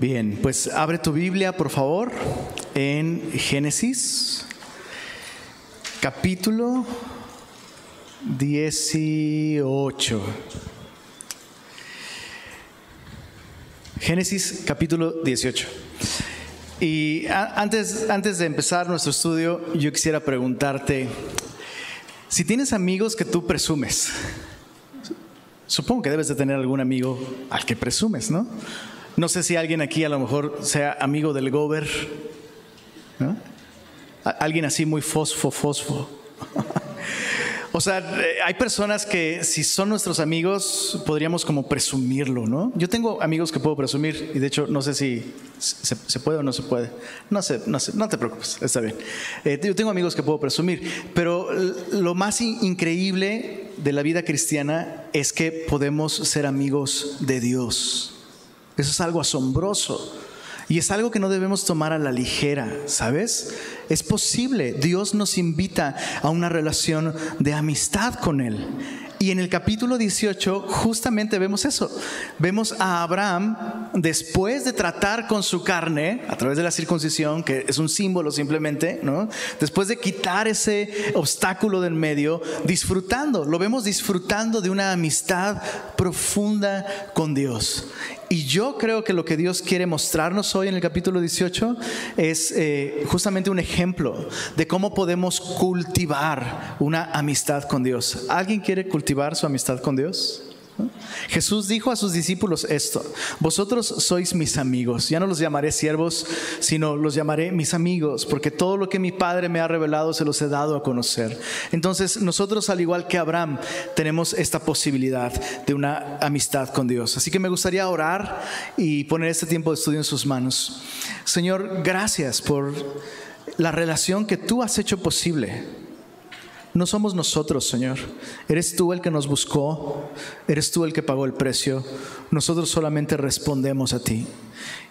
Bien, pues abre tu Biblia, por favor, en Génesis, capítulo 18. Génesis, capítulo 18. Y antes, antes de empezar nuestro estudio, yo quisiera preguntarte, si tienes amigos que tú presumes, supongo que debes de tener algún amigo al que presumes, ¿no? No sé si alguien aquí a lo mejor sea amigo del gober. Alguien así muy fosfo, fosfo. O sea, eh, hay personas que si son nuestros amigos podríamos como presumirlo, ¿no? Yo tengo amigos que puedo presumir y de hecho no sé si se, puede o no se puede. No sé, no sé, no te preocupes, está bien. Eh, yo tengo amigos que puedo presumir, pero lo más increíble de la vida cristiana es que podemos ser amigos de Dios. Eso es algo asombroso. Y es algo que no debemos tomar a la ligera, ¿sabes? Es posible. Dios nos invita a una relación de amistad con Él. Y en el capítulo 18 justamente vemos eso. Vemos a Abraham después de tratar con su carne a través de la circuncisión, que es un símbolo simplemente, ¿no? Después de quitar ese obstáculo del medio, disfrutando, lo vemos disfrutando de una amistad profunda con Dios. Y yo creo que lo que Dios quiere mostrarnos hoy en el capítulo 18 es eh, justamente un ejemplo de cómo podemos cultivar una amistad con Dios. ¿Alguien quiere cultivar su amistad con Dios? Jesús dijo a sus discípulos esto, vosotros sois mis amigos, ya no los llamaré siervos, sino los llamaré mis amigos, porque todo lo que mi Padre me ha revelado se los he dado a conocer. Entonces nosotros, al igual que Abraham, tenemos esta posibilidad de una amistad con Dios. Así que me gustaría orar y poner este tiempo de estudio en sus manos. Señor, gracias por la relación que tú has hecho posible no somos nosotros, Señor. Eres tú el que nos buscó, eres tú el que pagó el precio. Nosotros solamente respondemos a ti.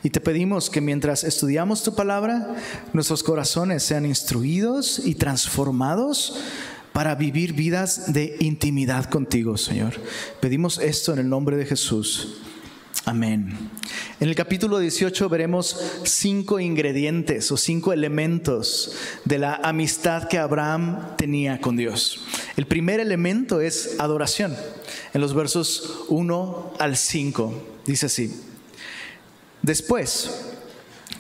Y te pedimos que mientras estudiamos tu palabra, nuestros corazones sean instruidos y transformados para vivir vidas de intimidad contigo, Señor. Pedimos esto en el nombre de Jesús. Amén. En el capítulo 18 veremos cinco ingredientes o cinco elementos de la amistad que Abraham tenía con Dios. El primer elemento es adoración. En los versos 1 al 5 dice así. Después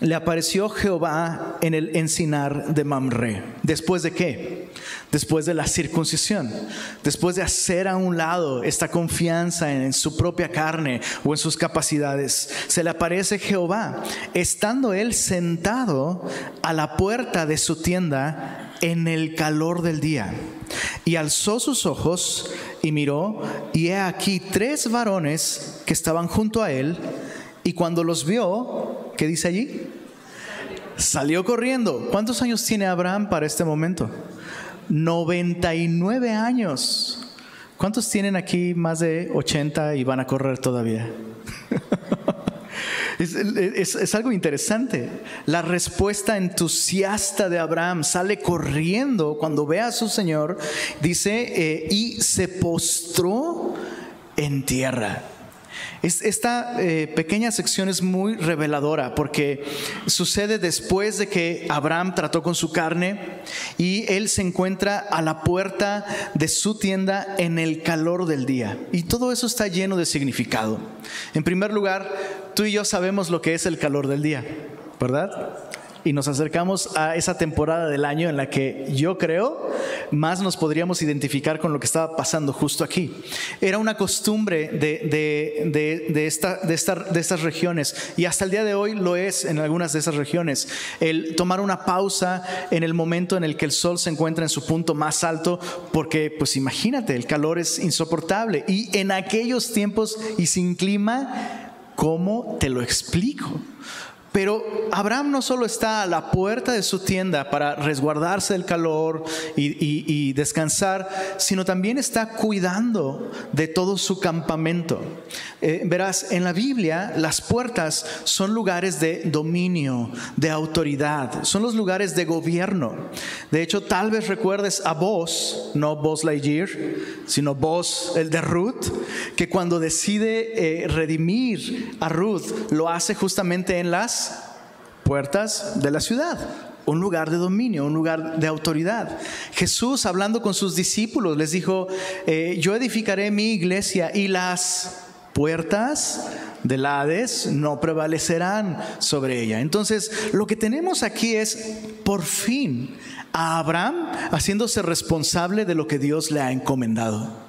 le apareció Jehová en el encinar de Mamre. ¿Después de qué? Después de la circuncisión, después de hacer a un lado esta confianza en, su propia carne o en sus capacidades, se le aparece Jehová, estando él sentado a la puerta de su tienda en el calor del día. Y alzó sus ojos y miró, y he aquí tres varones que estaban junto a él, y cuando los vio, ¿qué dice allí? Salió corriendo. ¿Cuántos años tiene Abraham para este momento? 99 años. ¿Cuántos tienen aquí más de 80 y van a correr todavía? es, algo interesante. La respuesta entusiasta de Abraham sale corriendo cuando ve a su Señor, dice, eh, y se postró en tierra. Esta eh, pequeña sección es muy reveladora porque sucede después de que Abraham trató con su carne y él se encuentra a la puerta de su tienda en el calor del día. Y todo eso está lleno de significado. En primer lugar, tú y yo sabemos lo que es el calor del día, ¿verdad? Y nos acercamos a esa temporada del año en la que yo creo más nos podríamos identificar con lo que estaba pasando justo aquí. Era una costumbre de, de, esta, de, de estas regiones y hasta el día de hoy lo es en algunas de esas regiones, el tomar una pausa en el momento en el que el sol se encuentra en su punto más alto, porque pues imagínate, el calor es insoportable y en aquellos tiempos y sin clima, ¿cómo te lo explico? Pero Abraham no solo está a la puerta de su tienda para resguardarse del calor y, descansar, sino también está cuidando de todo su campamento. Eh, verás, en la Biblia las puertas son lugares de dominio, de autoridad, son los lugares de gobierno. De hecho, tal vez recuerdes a vos, no vos Lightyear, sino vos, el de Ruth, que cuando decide eh, redimir a Ruth, lo hace justamente en las puertas de la ciudad un lugar de dominio, un lugar de autoridad. Jesús, hablando con sus discípulos, les dijo, eh, yo edificaré mi iglesia y las puertas del Hades no prevalecerán sobre ella. Entonces, lo que tenemos aquí es, por fin, a Abraham haciéndose responsable de lo que Dios le ha encomendado.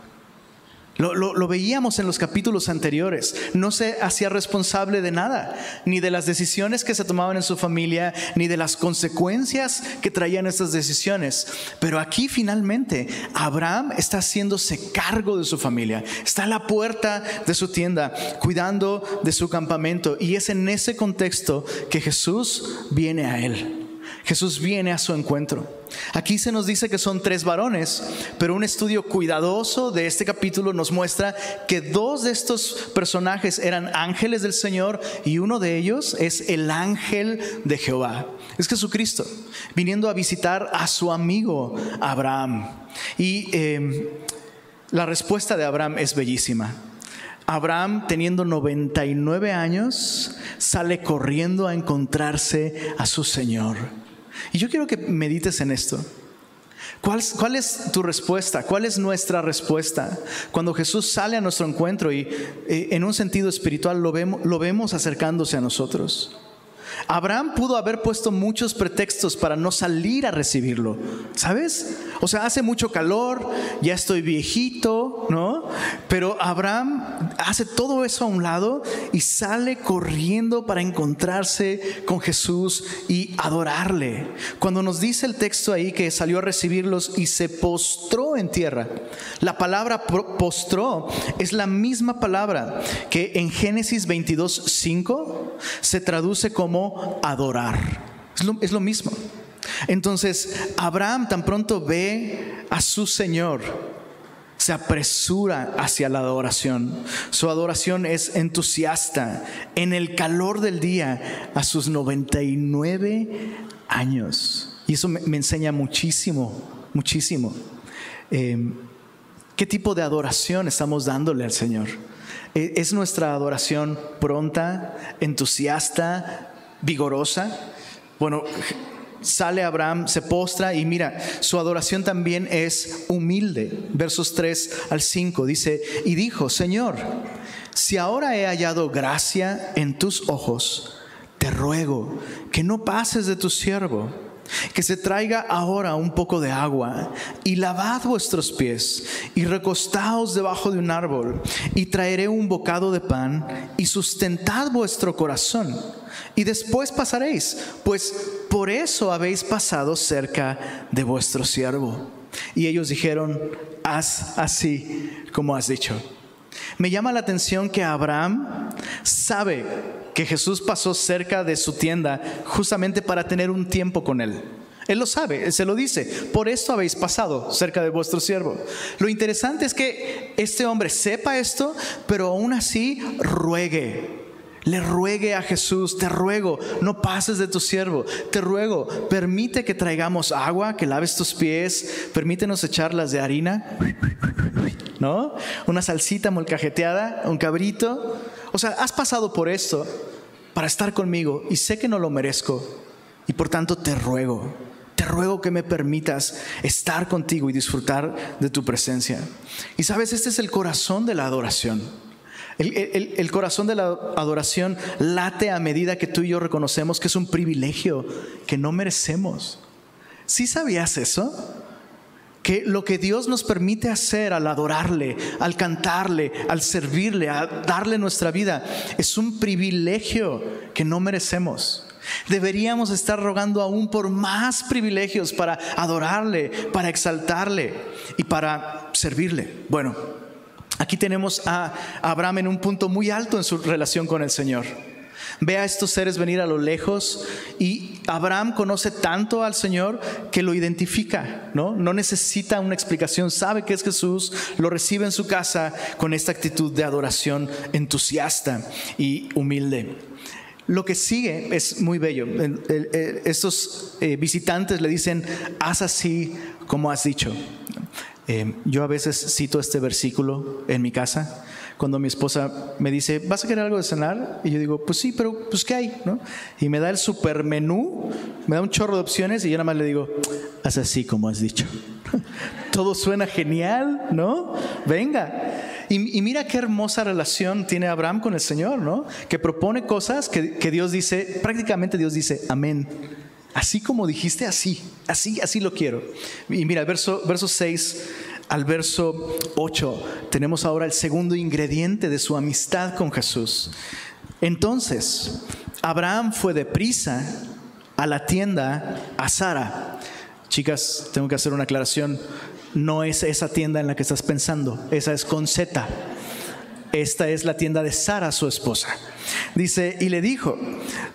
Lo, veíamos en los capítulos anteriores. No se hacía responsable de nada, ni de las decisiones que se tomaban en su familia, ni de las consecuencias que traían estas decisiones. Pero aquí finalmente Abraham está haciéndose cargo de su familia. Está a la puerta de su tienda, cuidando de su campamento. Y es en ese contexto que Jesús viene a él. Jesús viene a su encuentro. Aquí se nos dice que son tres varones, pero un estudio cuidadoso de este capítulo nos muestra que dos de estos personajes eran ángeles del Señor y uno de ellos es el ángel de Jehová. Es Jesucristo, viniendo a visitar a su amigo Abraham. Y em, la respuesta de Abraham es bellísima. Abraham, teniendo 99 años, sale corriendo a encontrarse a su Señor. Y yo quiero que medites en esto. ¿Cuál, ¿Cuál, es tu respuesta? ¿Cuál es nuestra respuesta? Cuando Jesús sale a nuestro encuentro y eh, en un sentido espiritual lo vemos, lo vemos acercándose a nosotros. Abraham pudo haber puesto muchos pretextos para no salir a recibirlo, ¿sabes? O sea, hace mucho calor, ya estoy viejito, ¿no? Pero Abraham hace todo eso a un lado y sale corriendo para encontrarse con Jesús y adorarle. Cuando nos dice el texto ahí que salió a recibirlos y se postró en tierra, la palabra postró es la misma palabra que en Génesis 22, 5 se traduce como adorar. Es lo, es lo mismo. Entonces, Abraham tan pronto ve a su Señor, se apresura hacia la adoración. Su adoración es entusiasta en el calor del día a sus 99 años. Y eso me, enseña muchísimo, muchísimo. Em, ¿Qué tipo de adoración estamos dándole al Señor? ¿E, ¿Es nuestra adoración pronta, entusiasta, vigorosa? Bueno, sale Abraham, se postra y mira, su adoración también es humilde. Versos 3 al 5 dice, y dijo, Señor, si ahora he hallado gracia en tus ojos, te ruego que no pases de tu siervo que se traiga ahora un poco de agua y lavad vuestros pies y recostaos debajo de un árbol y traeré un bocado de pan y sustentad vuestro corazón y después pasaréis, pues por eso habéis pasado cerca de vuestro siervo. Y ellos dijeron, haz así como has dicho. Me llama la atención que Abraham sabe que Jesús pasó cerca de su tienda justamente para tener un tiempo con él. Él lo sabe, él se lo dice. Por esto habéis pasado cerca de vuestro siervo. Lo interesante es que este hombre sepa esto, pero aún así ruegue. Le ruegue a Jesús, te ruego, no pases de tu siervo, te ruego, permite que traigamos agua, que laves tus pies, permítenos echarlas de harina, ¿no? Una salsita molcajeteada, un cabrito. O sea, has pasado por esto para estar conmigo y sé que no lo merezco y por tanto te ruego, te ruego que me permitas estar contigo y disfrutar de tu presencia. Y sabes, este es el corazón de la adoración. El, corazón de la adoración late a medida que tú y yo reconocemos que es un privilegio que no merecemos. ¿Sí sabías eso? Que lo que Dios nos permite hacer al adorarle, al cantarle, al servirle, a darle nuestra vida, es un privilegio que no merecemos. Deberíamos estar rogando aún por más privilegios para adorarle, para exaltarle y para servirle. Bueno, Aquí tenemos a Abraham en un punto muy alto en su relación con el Señor. Ve a estos seres venir a lo lejos y Abraham conoce tanto al Señor que lo identifica, ¿no? No necesita una explicación, sabe que es Jesús, lo recibe en su casa con esta actitud de adoración entusiasta y humilde. Lo que sigue es muy bello. Estos eh, visitantes le dicen, haz así como has dicho. Eh, yo a veces cito este versículo en mi casa cuando mi esposa me dice, ¿vas a querer algo de cenar? Y yo digo, pues sí, pero pues ¿qué hay? ¿No? Y me da el super menú, me da un chorro de opciones y yo nada más le digo, haz así como has dicho. Todo suena genial, ¿no? Venga. Y, mira qué hermosa relación tiene Abraham con el Señor, ¿no? Que propone cosas que, Dios dice, prácticamente Dios dice, amén. Así como dijiste, así, así, así lo quiero. Y mira, verso, verso 6 al verso 8 tenemos ahora el segundo ingrediente de su amistad con Jesús. Entonces, Abraham fue deprisa a la tienda a Sara. Chicas, tengo que hacer una aclaración. No es esa tienda en la que estás pensando, esa es con Z. Esta es la tienda de Sara, su esposa. Dice, y le dijo,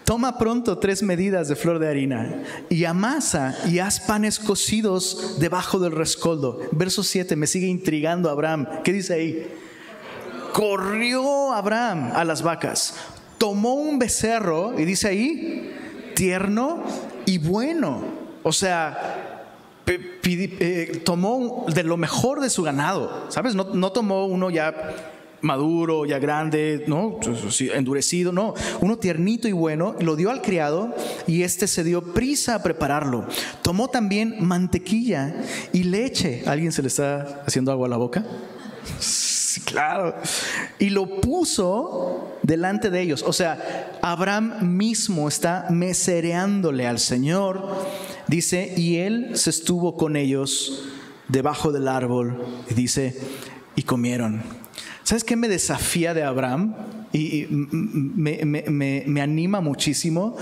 toma pronto tres medidas de flor de harina y amasa y haz panes cocidos debajo del rescoldo. Verso 7, me sigue intrigando Abraham. ¿Qué dice ahí? Corrió Abraham a las vacas, tomó un becerro y dice ahí, tierno y bueno. O sea, eh, tomó de lo mejor de su ganado, ¿sabes? No, no tomó uno ya maduro, ya grande, ¿no? endurecido, no, uno tiernito y bueno, lo dio al criado y este se dio prisa a prepararlo. Tomó también mantequilla y leche. ¿Alguien se le está haciendo agua a la boca? Sí, claro. Y lo puso delante de ellos. O sea, Abraham mismo está mesereándole al Señor. Dice, y él se estuvo con ellos debajo del árbol. Y dice, y comieron. ¿Sabes qué me desafía de Abraham? Y me, anima muchísimo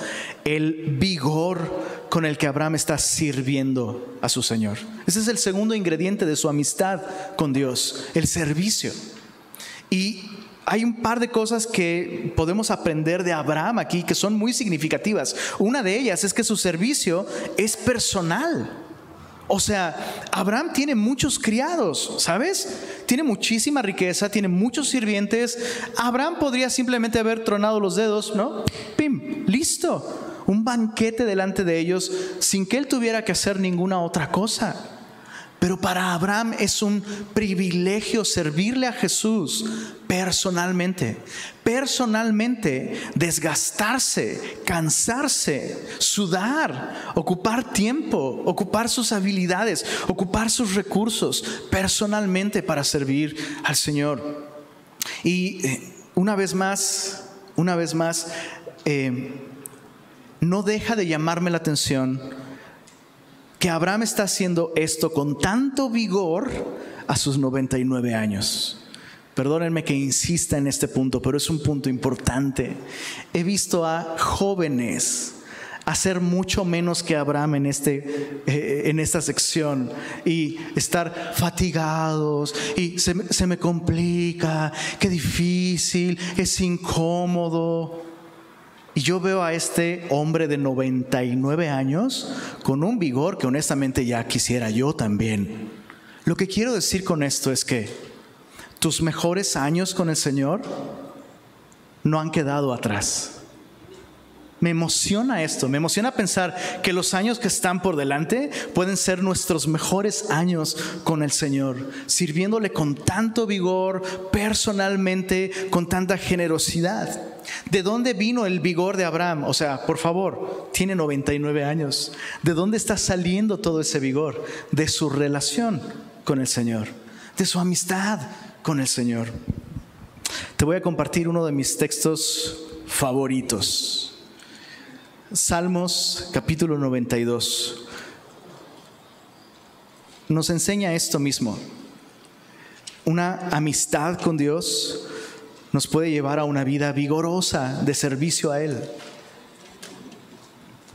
el vigor con el que Abraham está sirviendo a su Señor. Ese es el segundo ingrediente de su amistad con Dios, el servicio. Y hay un par de cosas que podemos aprender de Abraham aquí que son muy significativas. Una de ellas es que su servicio es personal. O sea, Abraham tiene muchos criados, ¿sabes? Tiene muchísima riqueza, tiene muchos sirvientes. Abraham podría simplemente haber tronado los dedos, ¿no? ¡Pim! ¡Listo! Un banquete delante de ellos sin que él tuviera que hacer ninguna otra cosa. Pero para Abraham es un privilegio servirle a Jesús personalmente. Personalmente, desgastarse, cansarse, sudar, ocupar tiempo, ocupar sus habilidades, ocupar sus recursos personalmente para servir al Señor. Y eh, una vez más, una vez más, eh, no deja de llamarme la atención que Abraham está haciendo esto con tanto vigor a sus 99 años. Perdónenme que insista en este punto, pero es un punto importante. He visto a jóvenes hacer mucho menos que Abraham en, este, eh, en esta sección y estar fatigados y se, se me complica, qué difícil, es incómodo. Y yo veo a este hombre de 99 años con un vigor que honestamente ya quisiera yo también. Lo que quiero decir con esto es que tus mejores años con el Señor no han quedado atrás. Me emociona esto, me emociona pensar que los años que están por delante pueden ser nuestros mejores años con el Señor, sirviéndole con tanto vigor, personalmente, con tanta generosidad. ¿De dónde vino el vigor de Abraham? O sea, por favor, tiene 99 años. ¿De dónde está saliendo todo ese vigor? De su relación con el Señor, de su amistad con el Señor. Te voy a compartir uno de mis textos favoritos. Salmos capítulo 92 nos enseña esto mismo. Una amistad con Dios nos puede llevar a una vida vigorosa de servicio a Él.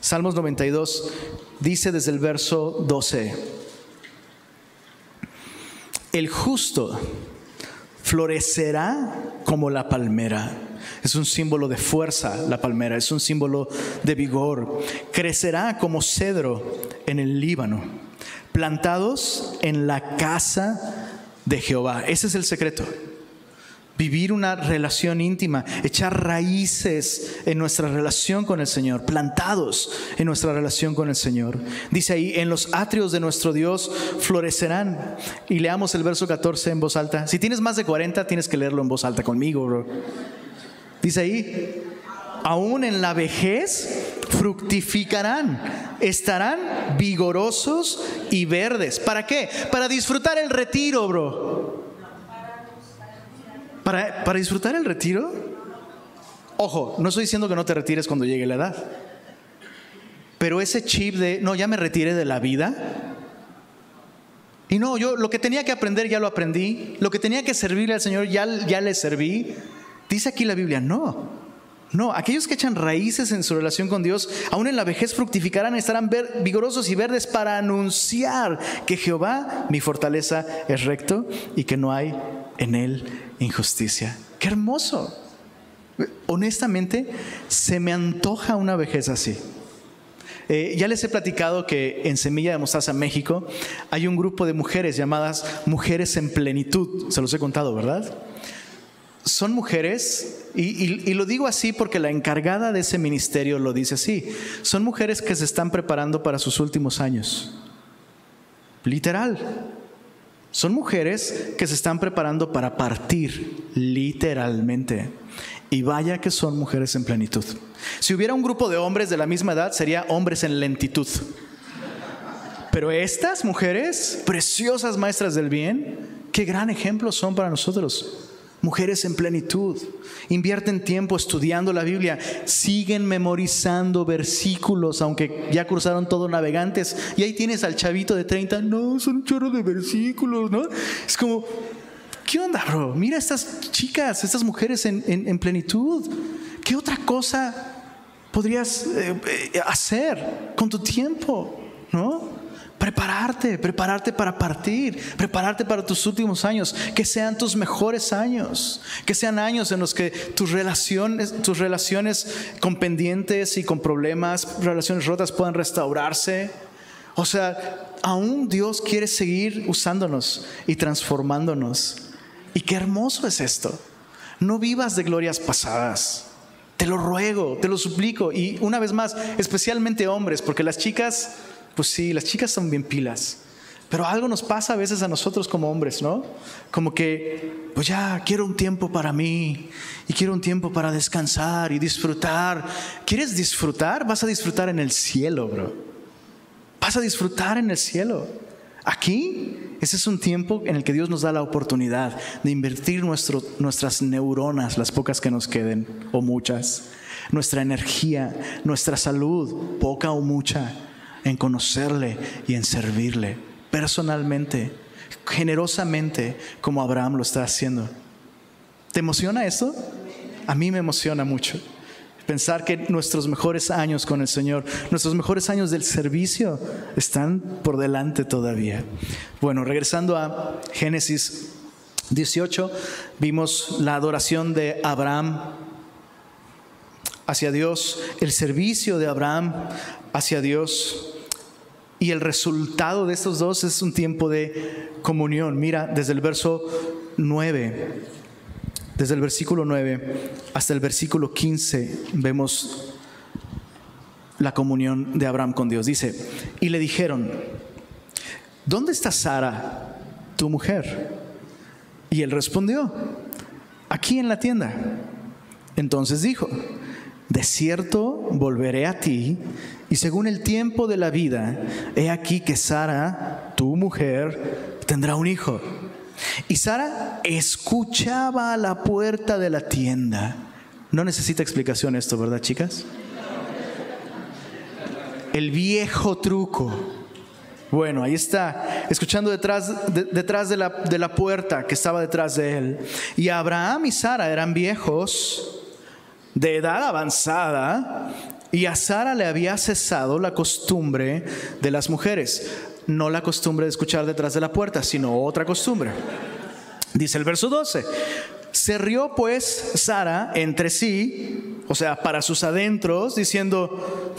Salmos 92 dice desde el verso 12, el justo florecerá como la palmera. Es un símbolo de fuerza la palmera, es un símbolo de vigor. Crecerá como cedro en el Líbano, plantados en la casa de Jehová. Ese es el secreto vivir una relación íntima, echar raíces en nuestra relación con el Señor, plantados en nuestra relación con el Señor. Dice ahí, en los atrios de nuestro Dios florecerán. Y leamos el verso 14 en voz alta. Si tienes más de 40, tienes que leerlo en voz alta conmigo, bro. Dice ahí, aún en la vejez fructificarán, estarán vigorosos y verdes. ¿Para qué? Para disfrutar el retiro, bro. Para, disfrutar el retiro, ojo, no estoy diciendo que no te retires cuando llegue la edad, pero ese chip de, no, ya me retiré de la vida, y no, yo lo que tenía que aprender ya lo aprendí, lo que tenía que servirle al Señor ya, ya le serví, dice aquí la Biblia, no, no, aquellos que echan raíces en su relación con Dios, aún en la vejez fructificarán, estarán vigorosos y verdes para anunciar que Jehová, mi fortaleza, es recto y que no hay en él injusticia. Qué hermoso. Honestamente, se me antoja una vejez así. Eh, ya les he platicado que en Semilla de Mostaza, México, hay un grupo de mujeres llamadas Mujeres en Plenitud. Se los he contado, ¿verdad? Son mujeres, y, y lo digo así porque la encargada de ese ministerio lo dice así, son mujeres que se están preparando para sus últimos años. Literal. Son mujeres que se están preparando para partir, literalmente. Y vaya que son mujeres en plenitud. Si hubiera un grupo de hombres de la misma edad, sería hombres en lentitud. Pero estas mujeres, preciosas maestras del bien, qué gran ejemplo son para nosotros mujeres en plenitud, invierten tiempo estudiando la Biblia, siguen memorizando versículos, aunque ya cruzaron todo navegantes, y ahí tienes al chavito de 30, no, son un chorro de versículos, ¿no? Es como, ¿qué onda, bro? Mira estas chicas, estas mujeres en, plenitud, ¿qué otra cosa podrías eh, eh, hacer con tu tiempo, ¿no? Prepararte, prepararte para partir, prepararte para tus últimos años, que sean tus mejores años, que sean años en los que tus relaciones, tus relaciones con pendientes y con problemas, relaciones rotas puedan restaurarse. O sea, aún Dios quiere seguir usándonos y transformándonos. Y qué hermoso es esto. No vivas de glorias pasadas. Te lo ruego, te lo suplico. Y una vez más, especialmente hombres, porque las chicas pues sí, las chicas son bien pilas. Pero algo nos pasa a veces a nosotros como hombres, ¿no? Como que, pues ya, quiero un tiempo para mí y quiero un tiempo para descansar y disfrutar. ¿Quieres disfrutar? Vas a disfrutar en el cielo, bro. Vas a disfrutar en el cielo. Aquí, ese es un tiempo en el que Dios nos da la oportunidad de invertir nuestras neuronas, las pocas que nos queden, o muchas, nuestra energía, nuestra salud, poca o mucha en conocerle y en servirle personalmente, generosamente, como Abraham lo está haciendo. ¿Te emociona eso? A mí me emociona mucho. Pensar que nuestros mejores años con el Señor, nuestros mejores años del servicio están por delante todavía. Bueno, regresando a Génesis 18, vimos la adoración de Abraham hacia Dios, el servicio de Abraham hacia Dios. Y el resultado de estos dos es un tiempo de comunión. Mira, desde el verso 9, desde el versículo 9 hasta el versículo 15 vemos la comunión de Abraham con Dios. Dice, y le dijeron, ¿dónde está Sara, tu mujer? Y él respondió, aquí en la tienda. Entonces dijo, de cierto volveré a ti y según el tiempo de la vida, he aquí que Sara, tu mujer, tendrá un hijo. Y Sara escuchaba a la puerta de la tienda. No necesita explicación esto, ¿verdad, chicas? El viejo truco. Bueno, ahí está, escuchando detrás, de, detrás de, la, de la puerta que estaba detrás de él. Y Abraham y Sara eran viejos, de edad avanzada, y a Sara le había cesado la costumbre de las mujeres, no la costumbre de escuchar detrás de la puerta, sino otra costumbre. Dice el verso 12. Se rió pues Sara entre sí, o sea, para sus adentros, diciendo,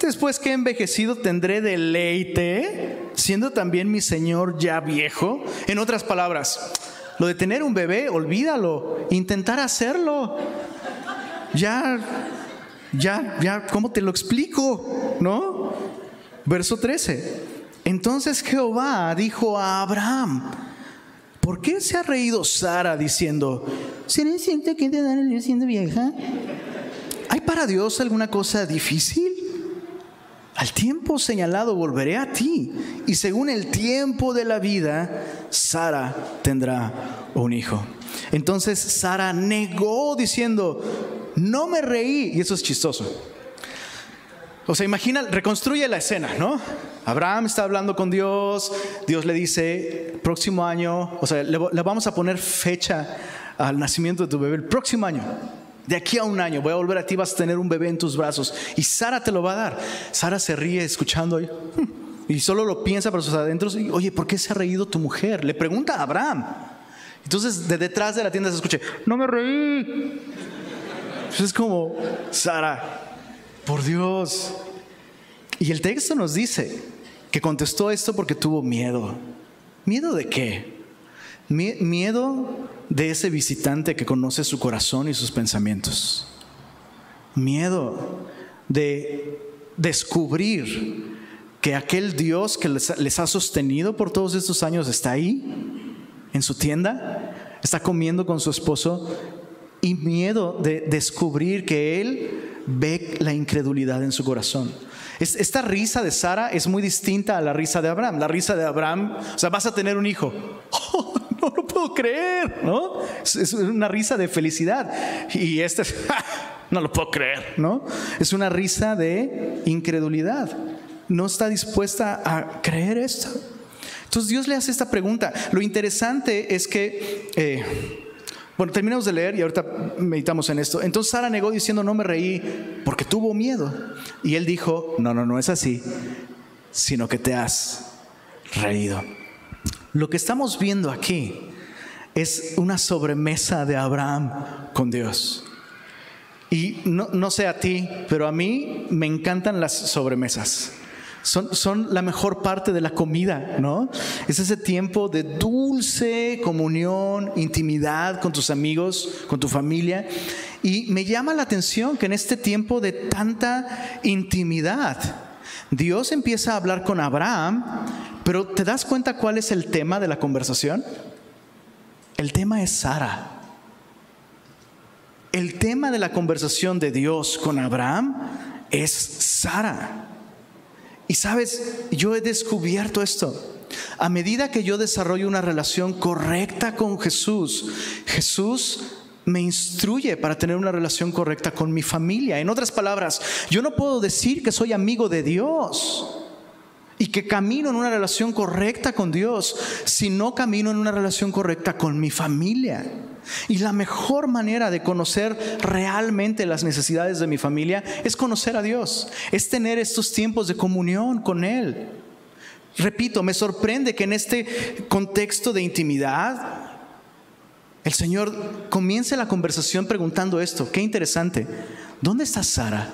después que he envejecido tendré deleite, siendo también mi Señor ya viejo. En otras palabras, lo de tener un bebé, olvídalo, intentar hacerlo. Ya, ya, ya, ¿cómo te lo explico? ¿No? Verso 13. Entonces Jehová dijo a Abraham, ¿por qué se ha reído Sara diciendo, ¿seré siente que te dan siendo vieja? ¿Hay para Dios alguna cosa difícil? Al tiempo señalado volveré a ti, y según el tiempo de la vida, Sara tendrá un hijo. Entonces Sara negó diciendo, no me reí, y eso es chistoso. O sea, imagina, reconstruye la escena, ¿no? Abraham está hablando con Dios, Dios le dice, próximo año, o sea, le, vamos a poner fecha al nacimiento de tu bebé, el próximo año. De aquí a un año voy a volver a ti, vas a tener un bebé en tus brazos y Sara te lo va a dar. Sara se ríe escuchando hmm", y solo lo piensa para sus adentros. Y, Oye, ¿por qué se ha reído tu mujer? Le pregunta a Abraham. Entonces, de detrás de la tienda se escucha, no me reí. Entonces es como, Sara, por Dios. Y el texto nos dice que contestó esto porque tuvo miedo. ¿Miedo de qué? Miedo de ese visitante que conoce su corazón y sus pensamientos. Miedo de descubrir que aquel Dios que les, ha sostenido por todos estos años está ahí, en su tienda, está comiendo con su esposo, y miedo de descubrir que Él ve la incredulidad en su corazón. Esta risa de Sara es muy distinta a la risa de Abraham. La risa de Abraham, o sea, vas a tener un hijo. Oh, no lo puedo creer, ¿no? Es una risa de felicidad. Y esta es, no lo puedo creer, ¿no? Es una risa de incredulidad. No está dispuesta a creer esto. Entonces Dios le hace esta pregunta. Lo interesante es que... Eh, bueno, terminamos de leer y ahorita meditamos en esto. Entonces Sara negó diciendo, no me reí porque tuvo miedo. Y él dijo, no, no, no es así, sino que te has reído. Lo que estamos viendo aquí es una sobremesa de Abraham con Dios. Y no, no sé a ti, pero a mí me encantan las sobremesas son, la mejor parte de la comida, ¿no? Es ese tiempo de dulce comunión, intimidad con tus amigos, con tu familia. Y me llama la atención que en este tiempo de tanta intimidad, Dios empieza a hablar con Abraham, pero ¿te das cuenta cuál es el tema de la conversación? El tema es Sara. El tema de la conversación de Dios con Abraham es Sara. Y sabes, yo he descubierto esto. A medida que yo desarrollo una relación correcta con Jesús, Jesús me instruye para tener una relación correcta con mi familia. En otras palabras, yo no puedo decir que soy amigo de Dios y que camino en una relación correcta con Dios si no camino en una relación correcta con mi familia. Y la mejor manera de conocer realmente las necesidades de mi familia es conocer a Dios, es tener estos tiempos de comunión con Él. Repito, me sorprende que en este contexto de intimidad, el Señor comience la conversación preguntando esto. Qué interesante. ¿Dónde está Sara?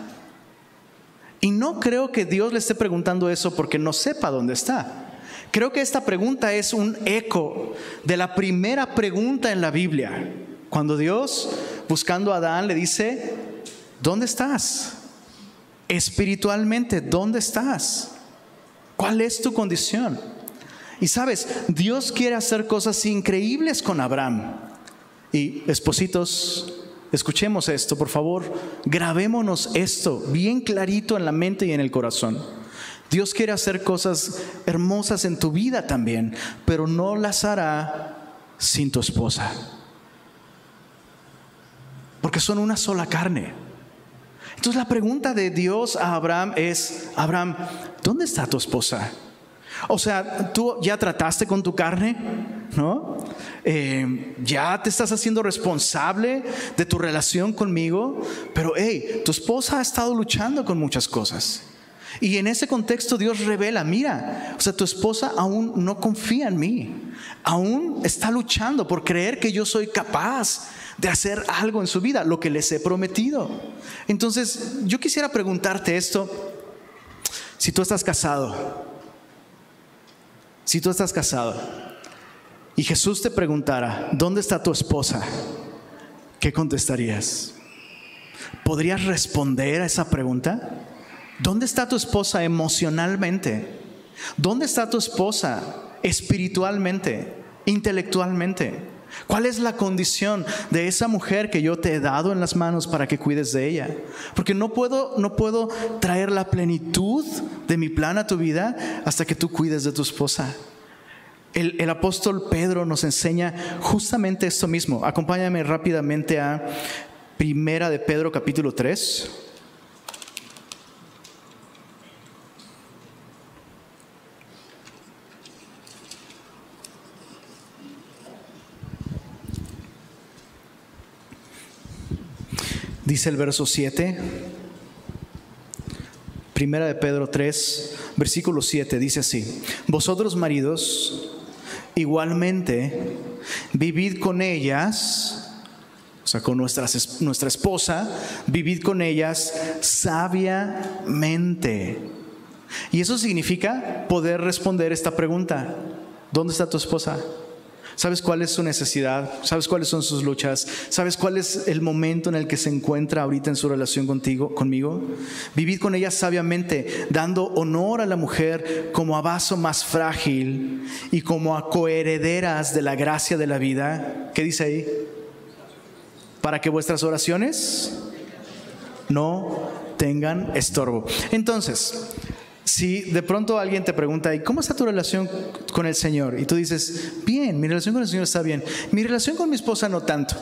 Y no creo que Dios le esté preguntando eso porque no sepa dónde está. Creo que esta pregunta es un eco de la primera pregunta en la Biblia, cuando Dios, buscando a Adán, le dice, ¿dónde estás? Espiritualmente, ¿dónde estás? ¿Cuál es tu condición? Y sabes, Dios quiere hacer cosas increíbles con Abraham. Y espositos, escuchemos esto, por favor, grabémonos esto bien clarito en la mente y en el corazón. Dios quiere hacer cosas hermosas en tu vida también, pero no las hará sin tu esposa. Porque son una sola carne. Entonces la pregunta de Dios a Abraham es, Abraham, ¿dónde está tu esposa? O sea, tú ya trataste con tu carne, ¿no? Eh, ya te estás haciendo responsable de tu relación conmigo, pero hey, tu esposa ha estado luchando con muchas cosas. Y en ese contexto Dios revela, mira, o sea, tu esposa aún no confía en mí, aún está luchando por creer que yo soy capaz de hacer algo en su vida, lo que les he prometido. Entonces, yo quisiera preguntarte esto, si tú estás casado, si tú estás casado y Jesús te preguntara, ¿dónde está tu esposa? ¿Qué contestarías? ¿Podrías responder a esa pregunta? ¿Dónde está tu esposa emocionalmente? ¿Dónde está tu esposa espiritualmente, intelectualmente? ¿Cuál es la condición de esa mujer que yo te he dado en las manos para que cuides de ella? Porque no puedo, no puedo traer la plenitud de mi plan a tu vida hasta que tú cuides de tu esposa. El, el, apóstol Pedro nos enseña justamente esto mismo. Acompáñame rápidamente a Primera de Pedro capítulo 3. Dice el verso 7, primera de Pedro 3, versículo 7, dice así, vosotros maridos, igualmente, vivid con ellas, o sea, con nuestras, nuestra esposa, vivid con ellas sabiamente. Y eso significa poder responder esta pregunta, ¿dónde está tu esposa? ¿Sabes cuál es su necesidad? ¿Sabes cuáles son sus luchas? ¿Sabes cuál es el momento en el que se encuentra ahorita en su relación contigo, conmigo? Vivid con ella sabiamente, dando honor a la mujer como a vaso más frágil y como a coherederas de la gracia de la vida. ¿Qué dice ahí? Para que vuestras oraciones no tengan estorbo. Entonces, si de pronto alguien te pregunta, ¿y cómo está tu relación con el Señor? Y tú dices, bien, mi relación con el Señor está bien. Mi relación con mi esposa no tanto.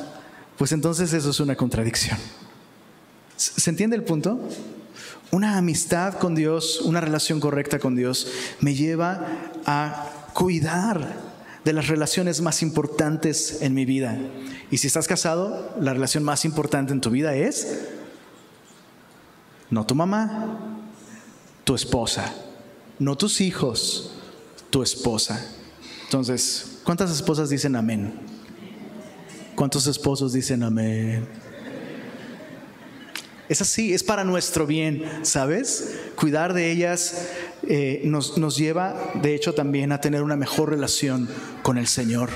Pues entonces eso es una contradicción. ¿Se entiende el punto? Una amistad con Dios, una relación correcta con Dios, me lleva a cuidar de las relaciones más importantes en mi vida. Y si estás casado, la relación más importante en tu vida es no tu mamá, tu esposa, no tus hijos, tu esposa. Entonces, ¿cuántas esposas dicen amén? ¿Cuántos esposos dicen amén? Es así, es para nuestro bien, ¿sabes? Cuidar de ellas eh, nos, nos lleva, de hecho, también a tener una mejor relación con el Señor.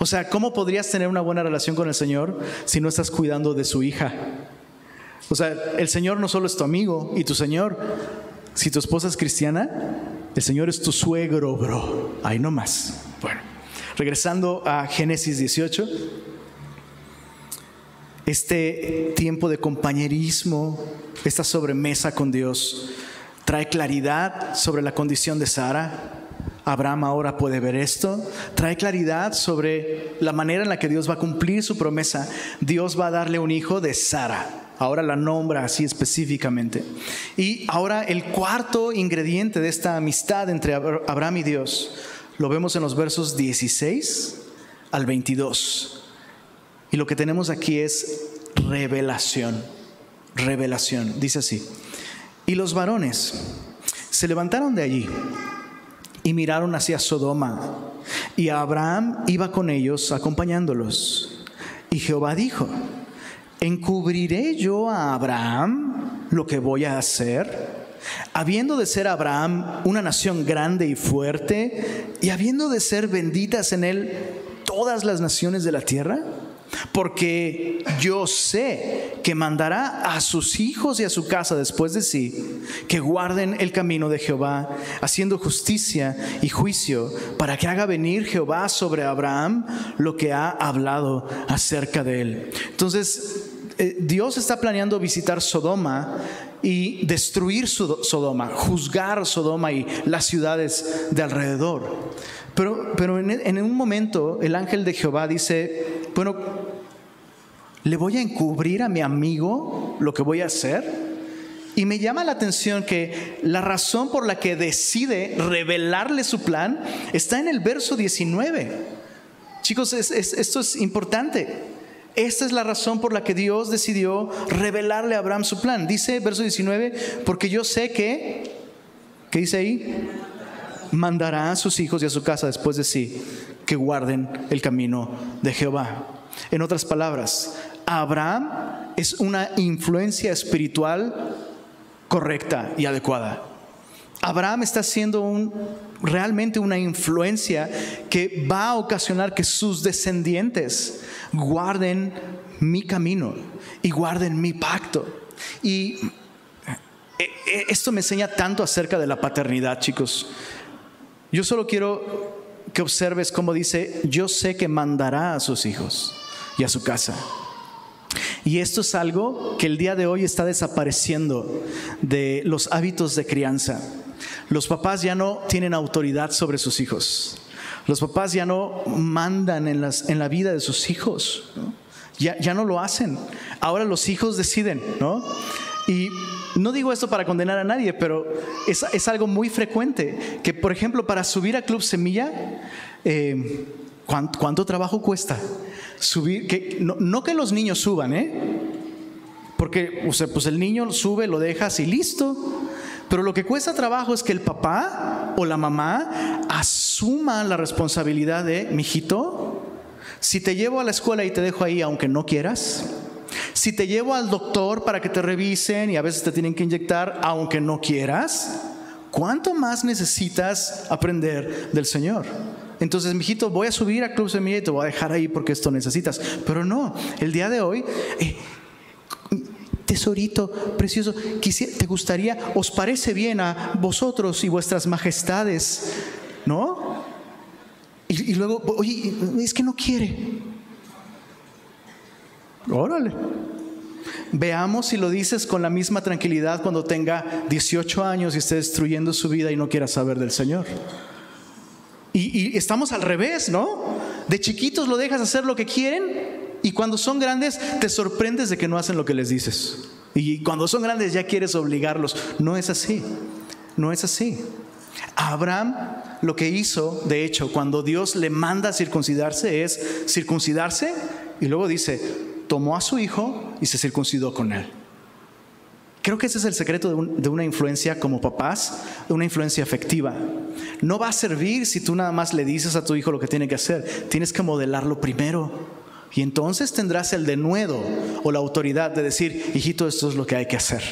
O sea, ¿cómo podrías tener una buena relación con el Señor si no estás cuidando de su hija? O sea, el Señor no solo es tu amigo y tu Señor, si tu esposa es cristiana, el Señor es tu suegro, bro. Ahí no más. Bueno, regresando a Génesis 18, este tiempo de compañerismo, esta sobremesa con Dios, trae claridad sobre la condición de Sara. Abraham ahora puede ver esto. Trae claridad sobre la manera en la que Dios va a cumplir su promesa. Dios va a darle un hijo de Sara. Ahora la nombra así específicamente. Y ahora el cuarto ingrediente de esta amistad entre Abraham y Dios lo vemos en los versos 16 al 22. Y lo que tenemos aquí es revelación. Revelación. Dice así. Y los varones se levantaron de allí y miraron hacia Sodoma. Y Abraham iba con ellos acompañándolos. Y Jehová dijo, ¿encubriré yo a Abraham lo que voy a hacer? Habiendo de ser Abraham una nación grande y fuerte, y habiendo de ser benditas en él todas las naciones de la tierra, porque yo sé que mandará a sus hijos y a su casa después de sí que guarden el camino de Jehová, haciendo justicia y juicio, para que haga venir Jehová sobre Abraham lo que ha hablado acerca de él. Entonces, eh, Dios está planeando visitar Sodoma y destruir Sodoma, juzgar Sodoma y las ciudades de alrededor. Pero, pero en, en un momento el ángel de Jehová dice, bueno, ¿le voy a encubrir a mi amigo lo que voy a hacer? Y me llama la atención que la razón por la que decide revelarle su plan está en el verso 19. Chicos, esto es importante. Esta es la razón por la que Dios decidió revelarle a Abraham su plan. Dice verso 19, porque yo sé que, ¿qué dice ahí? Mandará a sus hijos y a su casa después de sí que guarden el camino de Jehová. En otras palabras, Abraham es una influencia espiritual correcta y adecuada. Abraham está siendo un, realmente una influencia que va a ocasionar que sus descendientes guarden mi camino y guarden mi pacto. Y eh, eh, esto me enseña tanto acerca de la paternidad, chicos. Yo solo quiero que observes cómo dice, yo sé que mandará a sus hijos y a su casa. Y esto es algo que el día de hoy está desapareciendo de los hábitos de crianza. Los papás ya no tienen autoridad sobre sus hijos. Los papás ya no mandan en, la vida de sus hijos. Ya, ya no lo hacen. Ahora los hijos deciden, ¿no? Y no digo esto para condenar a nadie, pero es, algo muy frecuente. Que, por ejemplo, para subir a Club Semilla, eh, ¿cuánto, trabajo cuesta? Subir, que, no, que los niños suban, ¿eh? Porque o sea, pues el niño sube, lo dejas y listo. Pero lo que cuesta trabajo es que el papá o la mamá asuma la responsabilidad de, mijito, si te llevo a la escuela y te dejo ahí aunque no quieras, si te llevo al doctor para que te revisen y a veces te tienen que inyectar aunque no quieras, ¿cuánto más necesitas aprender del Señor? Entonces, mijito, voy a subir a Club Semilla y te voy a dejar ahí porque esto necesitas. Pero no, el día de hoy, eh, tesorito precioso, ¿te gustaría, os parece bien a vosotros y vuestras majestades, no? Y, y luego, oye, es que no quiere. Órale. Veamos si lo dices con la misma tranquilidad cuando tenga 18 años y esté destruyendo su vida y no quiera saber del Señor. Y, estamos al revés, ¿no? De chiquitos lo dejas hacer lo que quieren y cuando son grandes te sorprendes de que no hacen lo que les dices. Y cuando son grandes ya quieres obligarlos. No es así, no es así. Abraham lo que hizo, de hecho, cuando Dios le manda a circuncidarse es circuncidarse y luego dice, tomó a su hijo y se circuncidó con él. Creo que ese es el secreto de, una influencia como papás, de una influencia afectiva. No va a servir si tú nada más le dices a tu hijo lo que tiene que hacer. Tienes que modelarlo primero. Y entonces tendrás el denuedo o la autoridad de decir, hijito, esto es lo que hay que hacer.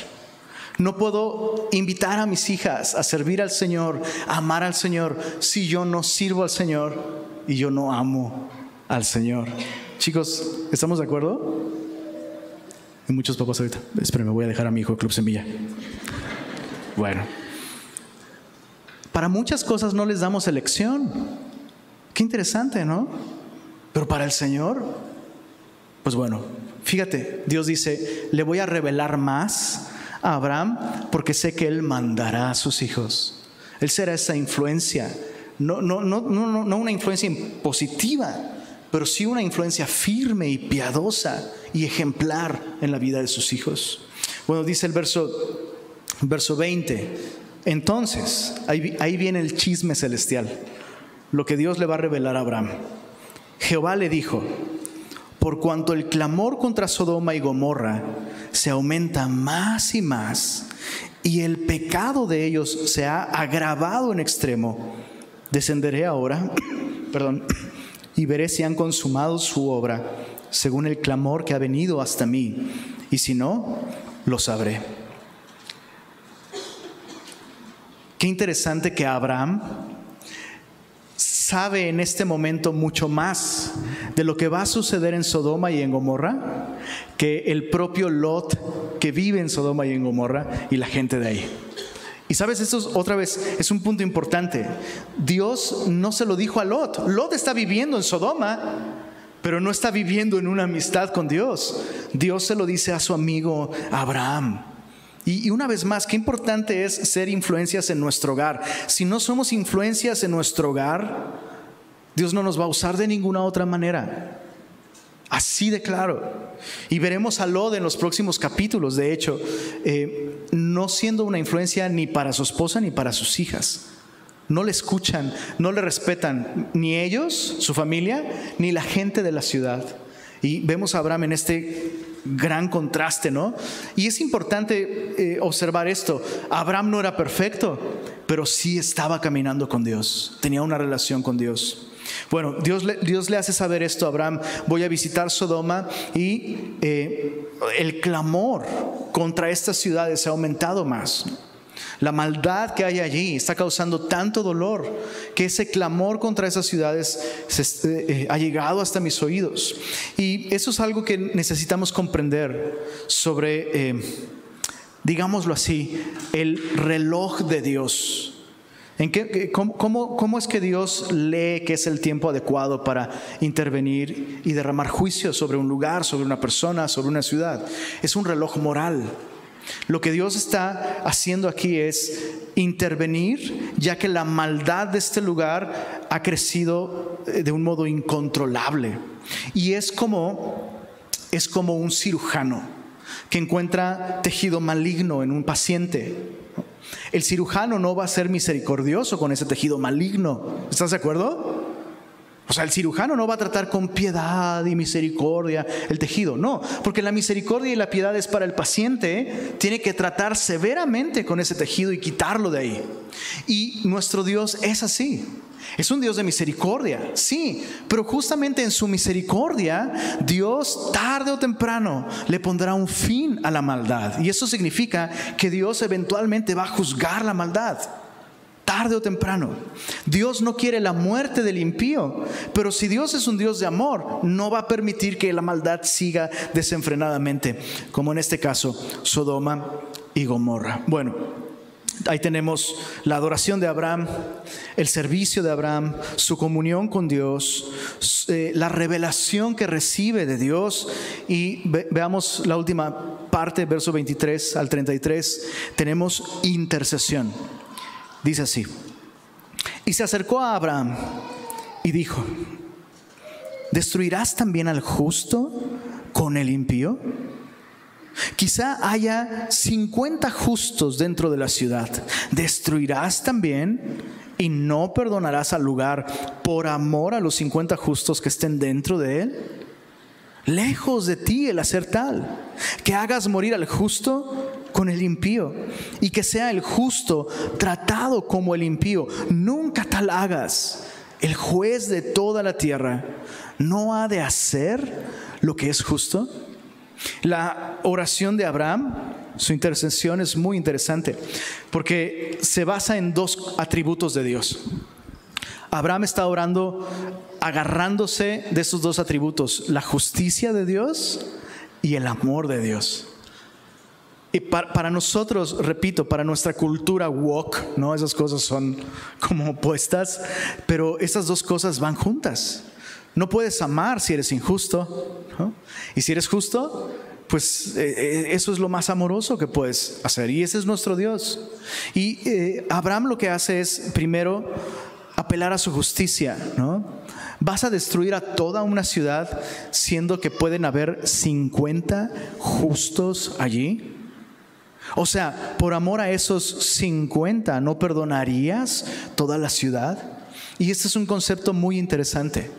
No puedo invitar a mis hijas a servir al Señor, a amar al Señor, si yo no sirvo al Señor y yo no amo al Señor. Chicos, ¿estamos de acuerdo? Hay muchos papás ahorita. me voy a dejar a mi hijo de Club Semilla. Bueno. Para muchas cosas no les damos elección. Qué interesante, ¿no? Pero para el Señor, pues bueno, fíjate, Dios dice, le voy a revelar más a Abraham porque sé que él mandará a sus hijos. Él será esa influencia, no, no, no, no, una influencia positiva, pero sí una influencia firme y piadosa y ejemplar en la vida de sus hijos. Bueno, dice el verso, verso 20, entonces, ahí, ahí viene el chisme celestial, lo que Dios le va a revelar a Abraham. Jehová le dijo, por cuanto el clamor contra Sodoma y Gomorra se aumenta más y más, y el pecado de ellos se ha agravado en extremo, descenderé ahora, perdón, y veré si han consumado su obra según el clamor que ha venido hasta mí, y si no, lo sabré. Qué interesante que Abraham sabe en este momento mucho más de lo que va a suceder en Sodoma y en Gomorra que el propio Lot que vive en Sodoma y en Gomorra y la gente de ahí. Y sabes, esto es, otra vez es un punto importante. Dios no se lo dijo a Lot. Lot está viviendo en Sodoma, pero no está viviendo en una amistad con Dios. Dios se lo dice a su amigo Abraham. Y, una vez más, qué importante es ser influencias en nuestro hogar. Si no somos influencias en nuestro hogar, Dios no nos va a usar de ninguna otra manera. Así de claro. Y veremos a Lod en los próximos capítulos, de hecho, eh, no siendo una influencia ni para su esposa ni para sus hijas. No le escuchan, no le respetan, ni ellos, su familia, ni la gente de la ciudad. Y vemos a Abraham en este gran contraste, ¿no? Y es importante eh, observar esto. Abraham no era perfecto, pero sí estaba caminando con Dios, tenía una relación con Dios. Bueno, Dios le, hace saber esto a Abraham, voy a visitar Sodoma y eh, el clamor contra estas ciudades se ha aumentado más. La maldad que hay allí está causando tanto dolor que ese clamor contra esas ciudades se, eh, ha llegado hasta mis oídos. Y eso es algo que necesitamos comprender sobre, eh, digámoslo así, el reloj de Dios. ¿En qué, cómo, cómo, es que Dios lee que es el tiempo adecuado para intervenir y derramar juicio sobre un lugar, sobre una persona, sobre una ciudad? Es un reloj moral. Lo que Dios está haciendo aquí es intervenir, ya que la maldad de este lugar ha crecido eh, de un modo incontrolable. Y es como, es como un cirujano que encuentra tejido maligno en un paciente. El cirujano no va a ser misericordioso con ese tejido maligno. ¿Estás de acuerdo? O sea, el cirujano no va a tratar con piedad y misericordia el tejido, no, porque la misericordia y la piedad es para el paciente, tiene que tratar severamente con ese tejido y quitarlo de ahí. Y nuestro Dios es así. Es un Dios de misericordia, sí, pero justamente en su misericordia, Dios tarde o temprano le pondrá un fin a la maldad. Y eso significa que Dios eventualmente va a juzgar la maldad tarde o temprano. Dios no quiere la muerte del impío, pero si Dios es un Dios de amor, no va a permitir que la maldad siga desenfrenadamente, como en este caso Sodoma y Gomorra. Bueno, ahí tenemos la adoración de Abraham, el servicio de Abraham, su comunión con Dios, eh, la revelación que recibe de Dios y veamos la última parte, verso 23 al 33, tenemos intercesión. Dice así, y se acercó a Abraham y dijo, ¿destruirás también al justo con el impío? Quizá haya 50 justos dentro de la ciudad. ¿Destruirás también y no perdonarás al lugar por amor a los 50 justos que estén dentro de él? Lejos de ti el hacer tal, que hagas morir al justo con el impío y que sea el justo tratado como el impío. Nunca tal hagas. El juez de toda la tierra no ha de hacer lo que es justo. La oración de Abraham, su intercesión es muy interesante porque se basa en dos atributos de Dios. Abraham está orando agarrándose de esos dos atributos, la justicia de Dios y el amor de Dios. Y para, nosotros, repito, para nuestra cultura walk, ¿no? Esas cosas son como opuestas, pero esas dos cosas van juntas. No puedes amar si eres injusto, Y si eres justo, pues eh, eh, eso es lo más amoroso que puedes hacer. Y ese es nuestro Dios. Y eh, Abraham lo que hace es, primero, apelar a su justicia, ¿no? Vas a destruir a toda una ciudad siendo que pueden haber 50 justos allí. O sea, por amor a esos 50, ¿no perdonarías toda la ciudad? Y este es un concepto muy interesante.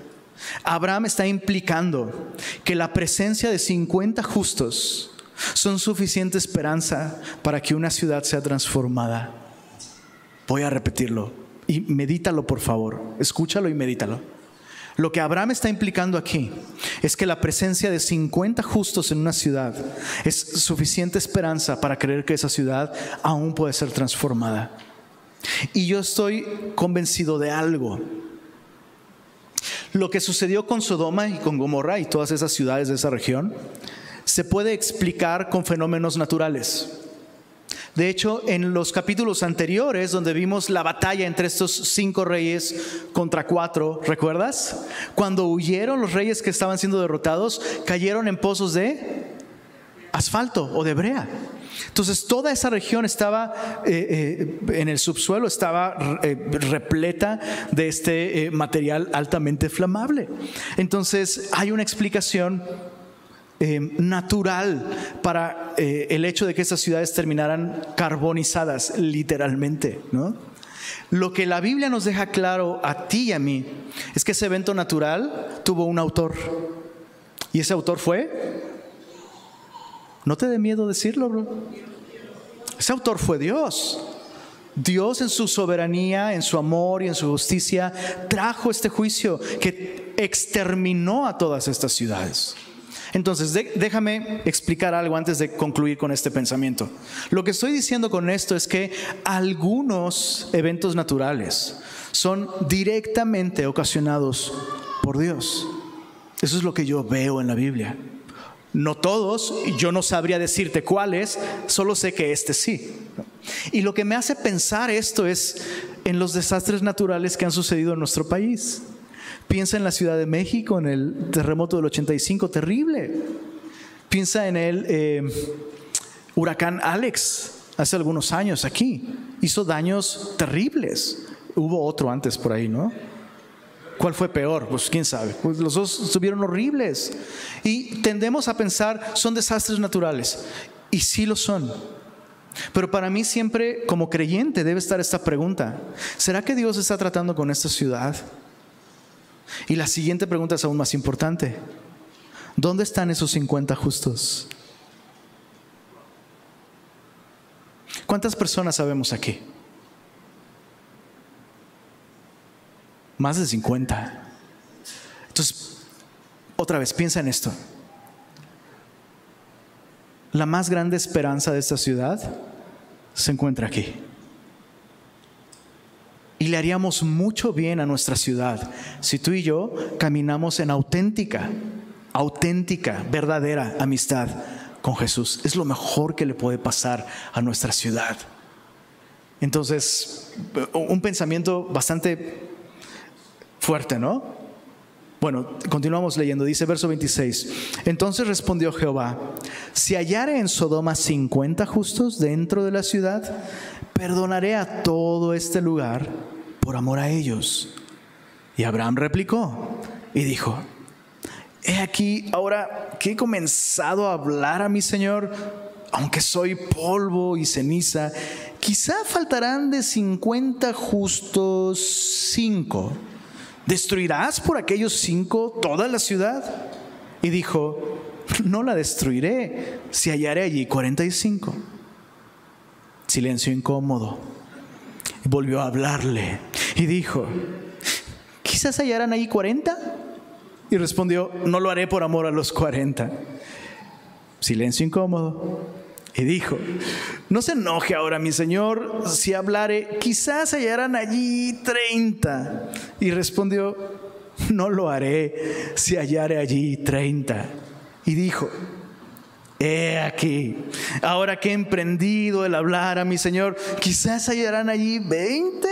Abraham está implicando que la presencia de 50 justos son suficiente esperanza para que una ciudad sea transformada. Voy a repetirlo y medítalo por favor. Escúchalo y medítalo. Lo que Abraham está implicando aquí es que la presencia de 50 justos en una ciudad es suficiente esperanza para creer que esa ciudad aún puede ser transformada. Y yo estoy convencido de algo. Lo que sucedió con Sodoma y con Gomorra y todas esas ciudades de esa región se puede explicar con fenómenos naturales. De hecho, en los capítulos anteriores, donde vimos la batalla entre estos cinco reyes contra cuatro, ¿recuerdas? Cuando huyeron los reyes que estaban siendo derrotados, cayeron en pozos de asfalto o de brea. Entonces toda esa región estaba eh, eh, en el subsuelo, estaba eh, repleta de este material altamente flamable. Entonces hay una explicación eh, natural para eh, el hecho de que esas ciudades terminaran carbonizadas, literalmente. ¿no? Lo que la Biblia nos deja claro a ti y a mí es que ese evento natural tuvo un autor. ¿Y ese autor fue? No te dé miedo decirlo, bro. Ese autor fue Dios. Dios en su soberanía, en su amor y en su justicia trajo este juicio que exterminó a todas estas ciudades. Entonces, déjame explicar algo antes de concluir con este pensamiento. Lo que estoy diciendo con esto es que algunos eventos naturales son directamente ocasionados por Dios. Eso es lo que yo veo en la Biblia. No todos, yo no sabría decirte cuáles, solo sé que este sí. Y lo que me hace pensar esto es en los desastres naturales que han sucedido en nuestro país. Piensa en la Ciudad de México, en el terremoto del 85, terrible. Piensa en el eh, huracán Alex hace algunos años aquí. Hizo daños terribles. Hubo otro antes por ahí, ¿no? ¿Cuál fue peor? Pues quién sabe. Pues los dos estuvieron horribles. Y tendemos a pensar, son desastres naturales. Y sí lo son. Pero para mí siempre, como creyente, debe estar esta pregunta. ¿Será que Dios está tratando con esta ciudad? Y la siguiente pregunta es aún más importante. ¿Dónde están esos 50 justos? ¿Cuántas personas sabemos aquí? Más de 50. Entonces, otra vez, piensa en esto. La más grande esperanza de esta ciudad se encuentra aquí. Y le haríamos mucho bien a nuestra ciudad si tú y yo caminamos en auténtica, auténtica, verdadera amistad con Jesús. Es lo mejor que le puede pasar a nuestra ciudad. Entonces, un pensamiento bastante fuerte, ¿no? Bueno, continuamos leyendo, dice verso 26. Entonces respondió Jehová, si hallare en Sodoma 50 justos dentro de la ciudad, perdonaré a todo este lugar por amor a ellos. Y Abraham replicó y dijo, he aquí ahora que he comenzado a hablar a mi Señor, aunque soy polvo y ceniza, quizá faltarán de 50 justos cinco. ¿Destruirás por aquellos cinco toda la ciudad? Y dijo, no la destruiré si hallaré allí 45. Silencio incómodo. Volvió a hablarle y dijo, quizás hallarán ahí 40. Y respondió, no lo haré por amor a los 40. Silencio incómodo. Y dijo, no se enoje ahora mi señor si hablare, quizás hallarán allí 30. Y respondió, no lo haré si hallare allí 30. Y dijo, He aquí, ahora que he emprendido el hablar a mi Señor, quizás hallarán allí veinte.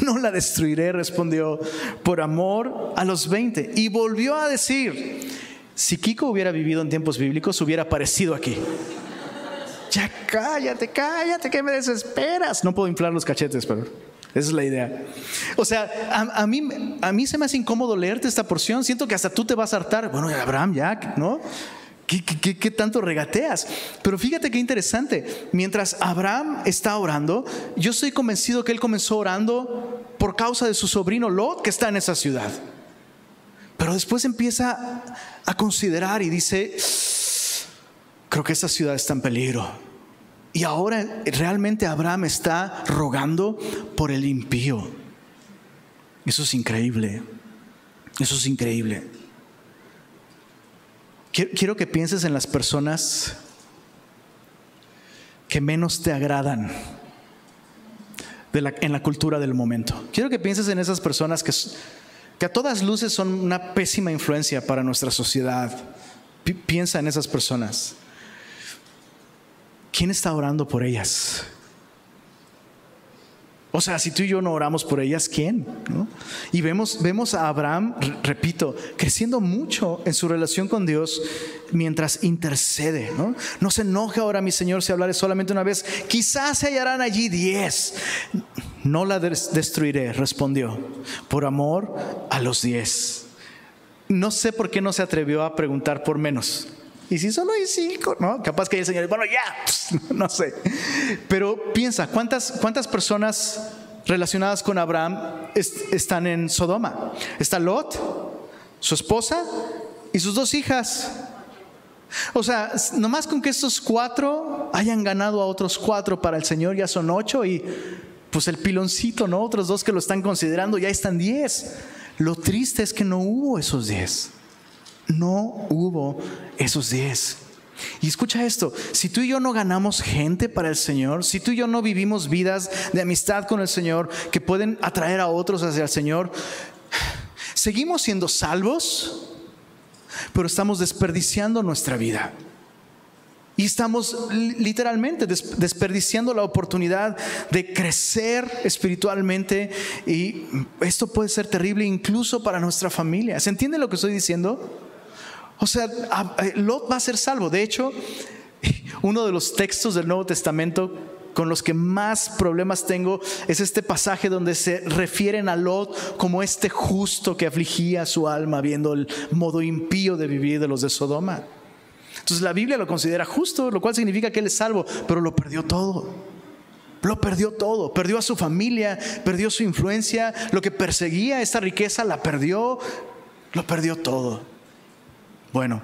No la destruiré, respondió, por amor a los veinte. Y volvió a decir, si Kiko hubiera vivido en tiempos bíblicos, hubiera aparecido aquí. Ya cállate, cállate, que me desesperas. No puedo inflar los cachetes, pero esa es la idea. O sea, a, mí, a mí se me hace incómodo leerte esta porción. Siento que hasta tú te vas a hartar. Bueno, Abraham, ya, ¿no? ¿Qué, tanto regateas? Pero fíjate qué interesante. Mientras Abraham está orando, yo estoy convencido que él comenzó orando por causa de su sobrino Lot que está en esa ciudad. Pero después empieza a considerar y dice, creo que esa ciudad está en peligro. Y ahora realmente Abraham está rogando por el impío. Eso es increíble. Eso es increíble. Quiero que pienses en las personas que menos te agradan en la cultura del momento. Quiero que pienses en esas personas que a todas luces son una pésima influencia para nuestra sociedad. piensa en esas personas. ¿Quién está orando por ellas? O sea, si tú y yo no oramos por ellas, ¿quién? Y vemos, vemos a Abraham, repito, creciendo mucho en su relación con Dios mientras intercede. No, se enoje ahora mi Señor si hablaré solamente una vez. Quizás se hallarán allí diez. No la destruiré, respondió, por amor a los diez. No sé por qué no se atrevió a preguntar por menos. Y si solo hay cinco, ¿no? Capaz que el Señor, bueno, ya, no sé. Pero piensa, ¿cuántas, cuántas personas relacionadas con Abraham están en Sodoma? Está Lot, su esposa y sus dos hijas. O sea, nomás con que estos cuatro hayan ganado a otros cuatro para el Señor, ya son ocho y pues el piloncito, ¿no? Otros dos que lo están considerando, ya están diez. Lo triste es que no hubo esos diez. No hubo esos diez. Y escucha esto, si tú y yo no ganamos gente para el Señor, si tú y yo no vivimos vidas de amistad con el Señor que pueden atraer a otros hacia el Señor, seguimos siendo salvos, pero estamos desperdiciando nuestra vida. Y estamos literalmente desperdiciando la oportunidad de crecer espiritualmente y esto puede ser terrible incluso para nuestra familia. ¿Se entiende lo que estoy diciendo? O sea, Lot va a ser salvo. De hecho, uno de los textos del Nuevo Testamento con los que más problemas tengo es este pasaje donde se refieren a Lot como este justo que afligía su alma viendo el modo impío de vivir de los de Sodoma. Entonces la Biblia lo considera justo, lo cual significa que él es salvo, pero lo perdió todo. Lo perdió todo, perdió a su familia, perdió su influencia, lo que perseguía, esta riqueza la perdió, lo perdió todo. Bueno,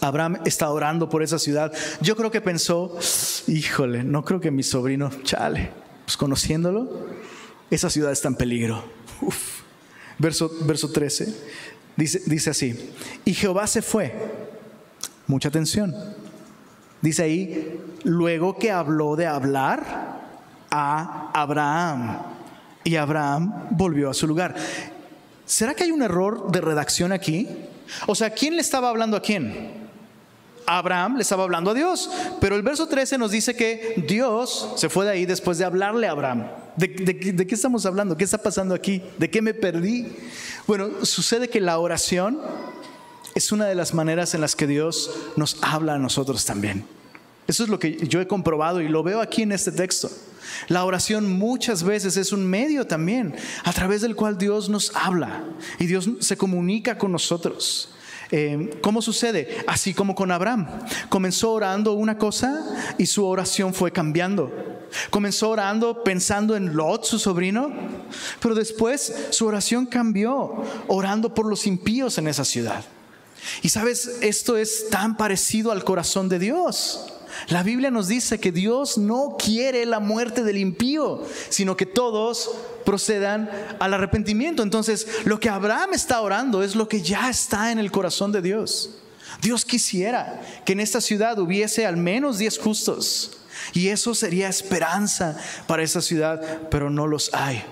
Abraham está orando por esa ciudad. Yo creo que pensó, híjole, no creo que mi sobrino, chale, pues conociéndolo, esa ciudad está en peligro. Verso, verso 13 dice, dice así, y Jehová se fue, mucha atención, dice ahí, luego que habló de hablar a Abraham, y Abraham volvió a su lugar. ¿Será que hay un error de redacción aquí? O sea, ¿quién le estaba hablando a quién? Abraham le estaba hablando a Dios, pero el verso 13 nos dice que Dios se fue de ahí después de hablarle a Abraham. ¿De, qué estamos hablando? ¿Qué está pasando aquí? ¿De qué me perdí? Bueno, sucede que la oración es una de las maneras en las que Dios nos habla a nosotros también. Eso es lo que yo he comprobado y lo veo aquí en este texto. La oración muchas veces es un medio también a través del cual Dios nos habla y Dios se comunica con nosotros. Eh, ¿Cómo sucede? Así como con Abraham. Comenzó orando una cosa y su oración fue cambiando. Comenzó orando pensando en Lot, su sobrino, pero después su oración cambió, orando por los impíos en esa ciudad. Y sabes, esto es tan parecido al corazón de Dios. La Biblia nos dice que Dios no quiere la muerte del impío, sino que todos procedan al arrepentimiento. Entonces, lo que Abraham está orando es lo que ya está en el corazón de Dios. Dios quisiera que en esta ciudad hubiese al menos 10 justos. Y eso sería esperanza para esa ciudad, pero no los hay.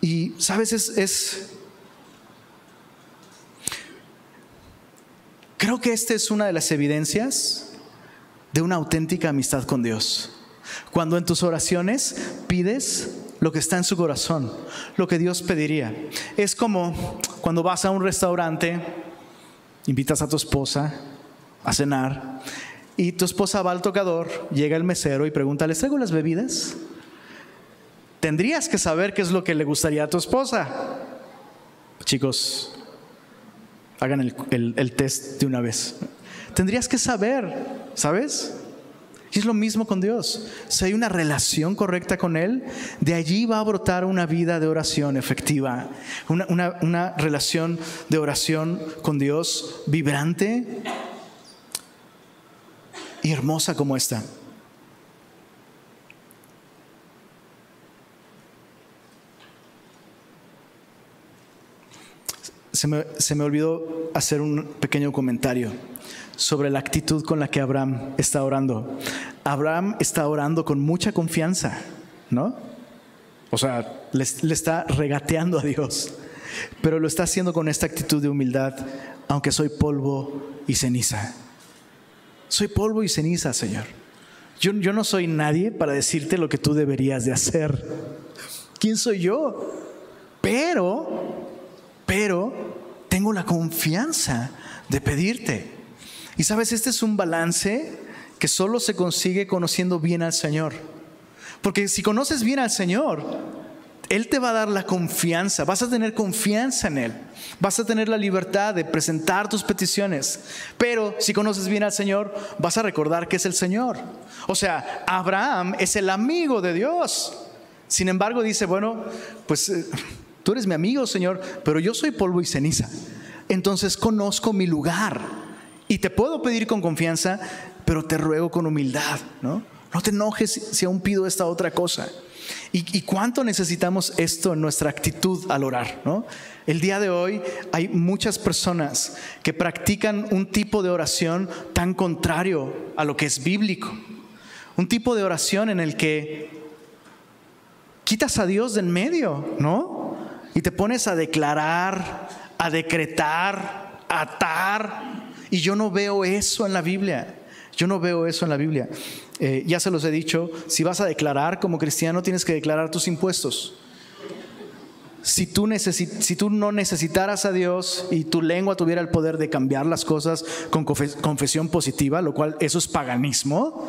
Y, sabes, es, Creo que esta es una de las evidencias de una auténtica amistad con Dios. Cuando en tus oraciones pides lo que está en su corazón, lo que Dios pediría. Es como cuando vas a un restaurante, invitas a tu esposa a cenar y tu esposa va al tocador, llega el mesero y pregunta, ¿les traigo las bebidas? Tendrías que saber qué es lo que le gustaría a tu esposa. Chicos, hagan el, el test de una vez tendrías que saber, ¿sabes? Y es lo mismo con Dios. Si hay una relación correcta con Él, de allí va a brotar una vida de oración efectiva, una, una relación de oración con Dios vibrante y hermosa como esta. Se me, se me, olvidó hacer un pequeño comentario sobre la actitud con la que Abraham está orando. Abraham está orando con mucha confianza, ¿no? O sea, le, está regateando a Dios, pero lo está haciendo con esta actitud de humildad, aunque soy polvo y ceniza. Soy polvo y ceniza, Señor. Yo, yo no soy nadie para decirte lo que tú deberías de hacer. ¿Quién soy yo? Pero, pero, tengo la confianza de pedirte. Y sabes, este es un balance que solo se consigue conociendo bien al Señor. Porque si conoces bien al Señor, Él te va a dar la confianza, vas a tener confianza en Él, vas a tener la libertad de presentar tus peticiones. Pero si conoces bien al Señor, vas a recordar que es el Señor. O sea, Abraham es el amigo de Dios. Sin embargo, dice, bueno, pues eh, tú eres mi amigo, Señor, pero yo soy polvo y ceniza. entonces conozco mi lugar. Y te puedo pedir con confianza, pero te ruego con humildad, ¿no? No te enojes si aún pido esta otra cosa. ¿Y, cuánto necesitamos esto en nuestra actitud al orar? ¿no? El día de hoy hay muchas personas que practican un tipo de oración tan contrario a lo que es bíblico. Un tipo de oración en el que quitas a Dios de en medio, ¿no? Y te pones a declarar, a decretar, a atar. Y yo no veo eso en la Biblia. Yo no veo eso en la Biblia. Eh, ya se los he dicho, si vas a declarar como cristiano, tienes que declarar tus impuestos. Si tú, si tú no necesitaras a Dios y tu lengua tuviera el poder de cambiar las cosas con confesión positiva, lo cual eso es paganismo,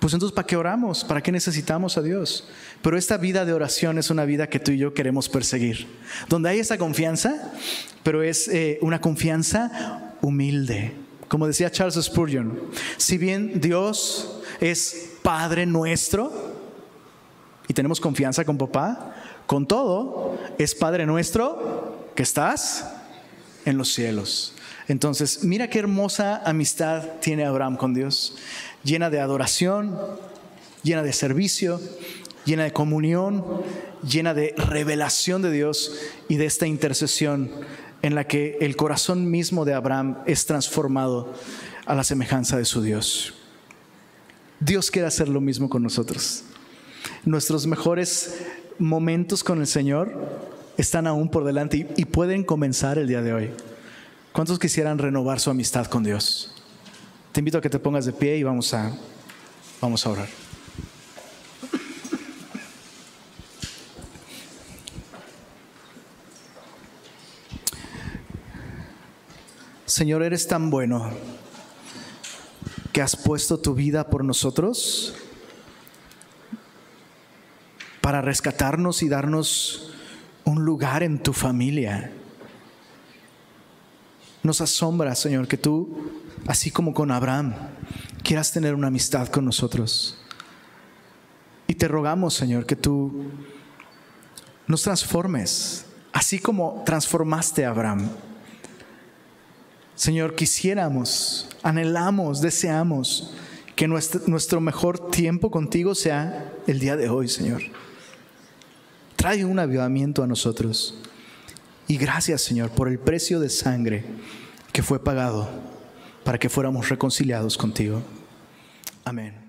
pues entonces ¿para qué oramos? ¿Para qué necesitamos a Dios? Pero esta vida de oración es una vida que tú y yo queremos perseguir, donde hay esa confianza, pero es eh, una confianza humilde. Como decía Charles Spurgeon, si bien Dios es Padre nuestro y tenemos confianza con papá, con todo es Padre nuestro que estás en los cielos. Entonces, mira qué hermosa amistad tiene Abraham con Dios, llena de adoración, llena de servicio, llena de comunión, llena de revelación de Dios y de esta intercesión en la que el corazón mismo de Abraham es transformado a la semejanza de su Dios. Dios quiere hacer lo mismo con nosotros. Nuestros mejores momentos con el Señor están aún por delante y, pueden comenzar el día de hoy. ¿Cuántos quisieran renovar su amistad con Dios? Te invito a que te pongas de pie y vamos a, vamos a orar. Señor, eres tan bueno que has puesto tu vida por nosotros para rescatarnos y darnos un lugar en tu familia. Nos asombra, Señor, que tú, así como con Abraham, quieras tener una amistad con nosotros. Y te rogamos, Señor, que tú nos transformes, así como transformaste a Abraham. Señor, quisiéramos, anhelamos, deseamos que nuestro, nuestro, mejor tiempo contigo sea el día de hoy, Señor. Trae un avivamiento a nosotros. Y gracias, Señor, por el precio de sangre que fue pagado para que fuéramos reconciliados contigo. Amén.